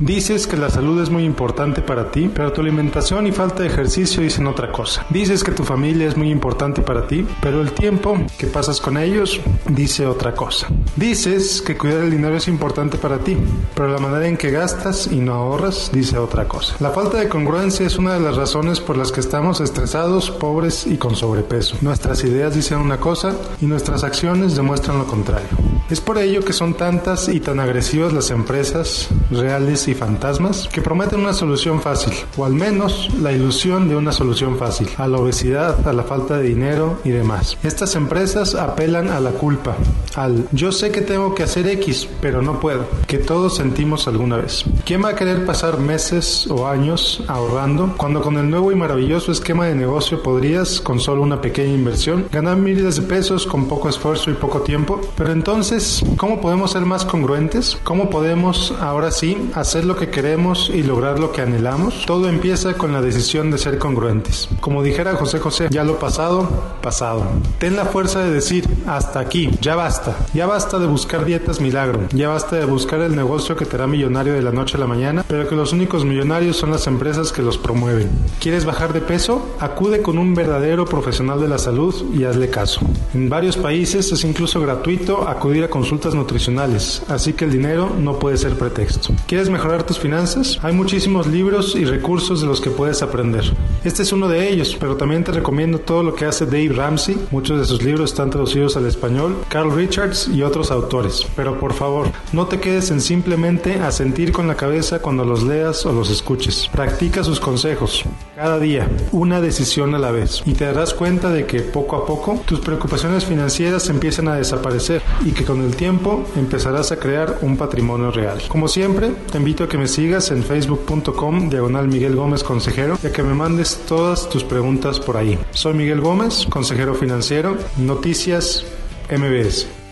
Dices que la salud es muy importante para ti, pero tu alimentación y falta de ejercicio dicen otra cosa. Dices que tu familia es muy importante para ti, pero el tiempo que pasas con ellos dice otra cosa. Dices que cuidar el dinero es importante para ti, pero la manera en que gastas y no ahorras dice otra cosa. La falta de congruencia es una de las razones por las que estamos estresados, pobres y con sobrepeso. Nuestras ideas dicen una cosa y nuestras acciones demuestran lo contrario. Es por ello que son tantas y tan agresivas las empresas reales y fantasmas que prometen una solución fácil, o al menos la ilusión de una solución fácil, a la obesidad, a la falta de dinero y demás. Estas empresas apelan a la culpa, al yo sé que tengo que hacer X, pero no puedo, que todos sentimos alguna vez. ¿Quién va a querer pasar meses o años ahorrando cuando con el nuevo y maravilloso esquema de negocio podrías, con solo una pequeña inversión, ganar miles de pesos con poco esfuerzo y poco tiempo? Pero entonces, ¿cómo podemos ser más congruentes? ¿Cómo podemos ahora sí hacer hacer lo que queremos y lograr lo que anhelamos, todo empieza con la decisión de ser congruentes. Como dijera José José, ya lo pasado, pasado. Ten la fuerza de decir, hasta aquí, ya basta. Ya basta de buscar dietas milagro, ya basta de buscar el negocio que te hará millonario de la noche a la mañana, pero que los únicos millonarios son las empresas que los promueven. ¿Quieres bajar de peso? Acude con un verdadero profesional de la salud y hazle caso. En varios países es incluso gratuito acudir a consultas nutricionales, así que el dinero no puede ser pretexto. ¿Quieres mejorar mejorar tus finanzas? Hay muchísimos libros y recursos de los que puedes aprender. Este es uno de ellos, pero también te recomiendo todo lo que hace Dave Ramsey. Muchos de sus libros están traducidos al español, Carl Richards y otros autores. Pero por favor, no te quedes en simplemente asentir con la cabeza cuando los leas o los escuches. Practica sus consejos. Cada día, una decisión a la vez. Y te darás cuenta de que poco a poco tus preocupaciones financieras empiezan a desaparecer y que con el tiempo empezarás a crear un patrimonio real. Como siempre, te a que me sigas en facebook.com diagonal Miguel Gómez Consejero y a que me mandes todas tus preguntas por ahí. Soy Miguel Gómez, consejero financiero, Noticias MBS.